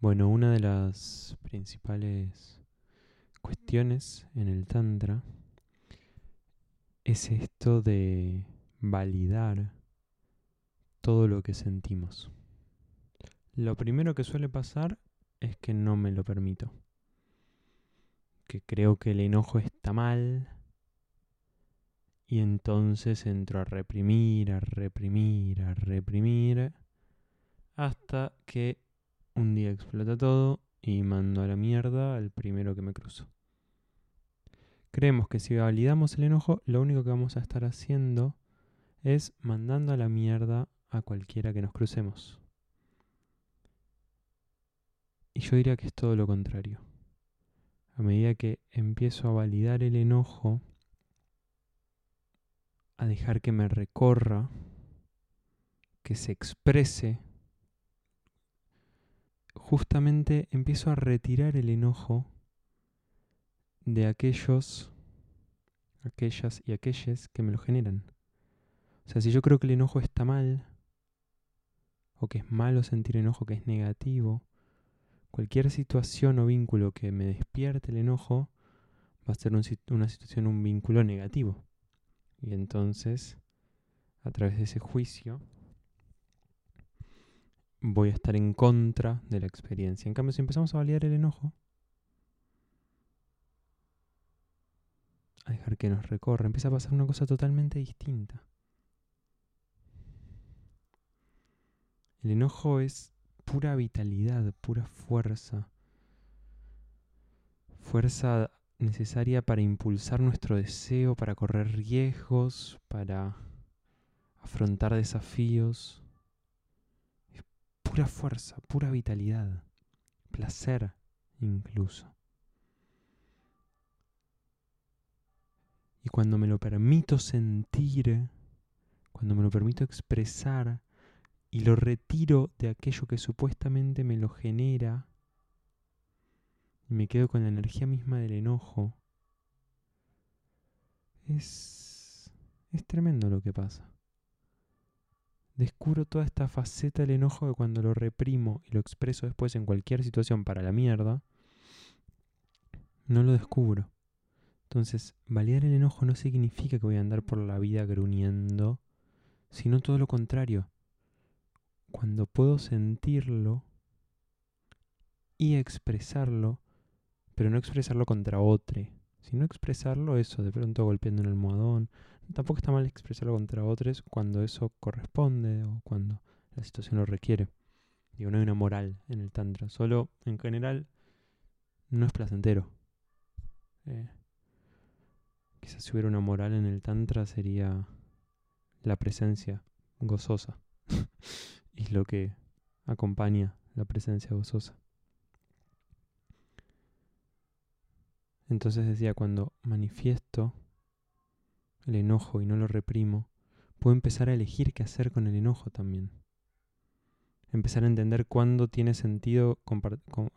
Bueno, una de las principales cuestiones en el Tantra es esto de validar todo lo que sentimos. Lo primero que suele pasar es que no me lo permito. Que creo que el enojo está mal. Y entonces entro a reprimir, a reprimir, a reprimir. Hasta que un día explota todo y mando a la mierda al primero que me cruzo. Creemos que si validamos el enojo, lo único que vamos a estar haciendo es mandando a la mierda a cualquiera que nos crucemos. Y yo diría que es todo lo contrario. A medida que empiezo a validar el enojo, a dejar que me recorra, que se exprese, justamente empiezo a retirar el enojo de aquellos, aquellas y aquellas que me lo generan. O sea, si yo creo que el enojo está mal, o que es malo sentir enojo, que es negativo, cualquier situación o vínculo que me despierte el enojo va a ser una situación, un vínculo negativo. Y entonces, a través de ese juicio, voy a estar en contra de la experiencia. En cambio, si empezamos a validar el enojo, a dejar que nos recorra, empieza a pasar una cosa totalmente distinta. El enojo es pura vitalidad, pura fuerza. Fuerza necesaria para impulsar nuestro deseo, para correr riesgos, para afrontar desafíos. Pura fuerza, pura vitalidad, placer incluso. Y cuando me lo permito sentir, cuando me lo permito expresar y lo retiro de aquello que supuestamente me lo genera, y me quedo con la energía misma del enojo, es, es tremendo lo que pasa. Descubro toda esta faceta del enojo que cuando lo reprimo y lo expreso después en cualquier situación para la mierda, no lo descubro. Entonces, validar el enojo no significa que voy a andar por la vida gruñendo, sino todo lo contrario. Cuando puedo sentirlo y expresarlo, pero no expresarlo contra otro, sino expresarlo eso, de pronto golpeando en el almohadón. Tampoco está mal expresarlo contra otros cuando eso corresponde o cuando la situación lo requiere. Digo, no hay una moral en el Tantra, solo en general no es placentero. Eh, Quizás si hubiera una moral en el Tantra sería la presencia gozosa. y lo que acompaña la presencia gozosa. Entonces decía, cuando manifiesto el enojo y no lo reprimo, puedo empezar a elegir qué hacer con el enojo también. Empezar a entender cuándo tiene sentido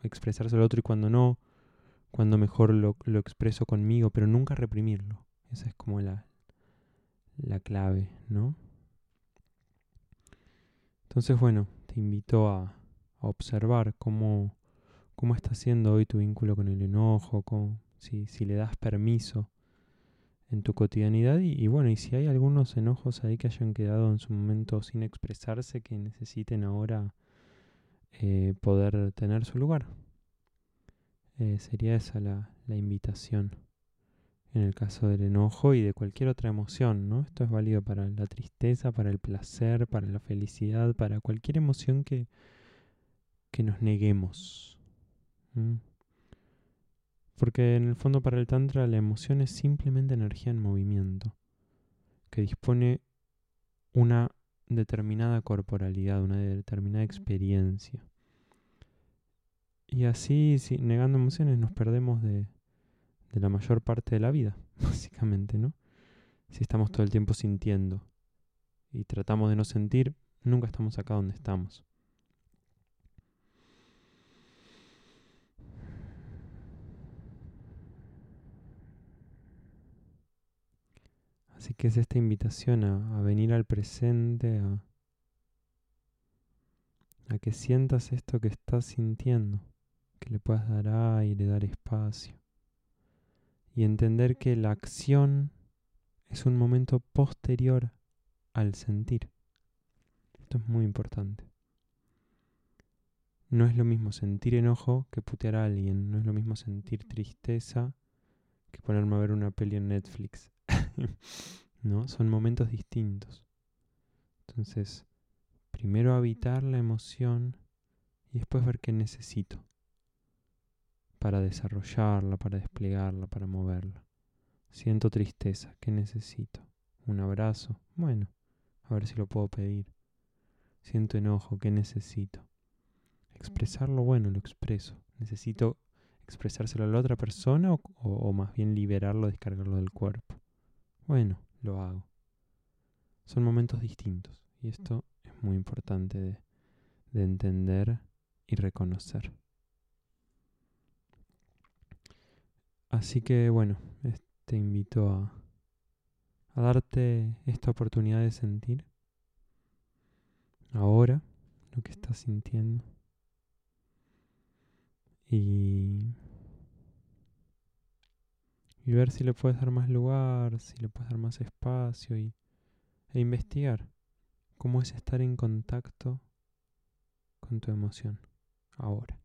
expresarse al otro y cuándo no, cuando mejor lo, expreso conmigo, pero nunca reprimirlo. Esa es como la, la clave, ¿no? Entonces, bueno, te invito a, observar cómo, cómo está siendo hoy tu vínculo con el enojo, si, si, le das permiso en tu cotidianidad y, bueno, y si hay algunos enojos ahí que hayan quedado en su momento sin expresarse, que necesiten ahora eh, poder tener su lugar. Eh, sería esa la, la, invitación en el caso del enojo y de cualquier otra emoción, ¿no? Esto es válido para la tristeza, para el placer, para la felicidad, para cualquier emoción que, que nos neguemos. Porque en el fondo para el Tantra la emoción es simplemente energía en movimiento, que dispone una determinada corporalidad, una determinada experiencia. Y así, negando emociones, nos perdemos de, de la mayor parte de la vida, básicamente, ¿no? Si estamos todo el tiempo sintiendo y tratamos de no sentir, nunca estamos acá donde estamos. Así que es esta invitación a, venir al presente, a, a que sientas esto que estás sintiendo, que le puedas dar aire, dar espacio. Y entender que la acción es un momento posterior al sentir. Esto es muy importante. No es lo mismo sentir enojo que putear a alguien. No es lo mismo sentir tristeza que ponerme a ver una peli en Netflix. ¿No? Son momentos distintos. Entonces, primero habitar la emoción y después ver qué necesito para desarrollarla, para desplegarla, para moverla. Siento tristeza, ¿qué necesito? Un abrazo, bueno, a ver si lo puedo pedir. Siento enojo, ¿qué necesito? Expresarlo, bueno, lo expreso. Necesito expresárselo a la otra persona o, más bien liberarlo, descargarlo del cuerpo. Bueno, lo hago. Son momentos distintos y esto es muy importante de, de entender y reconocer. Así que bueno, te invito a, a darte esta oportunidad de sentir ahora lo que estás sintiendo y, y ver si le puedes dar más lugar, si le puedes dar más espacio y, e investigar cómo es estar en contacto con tu emoción ahora.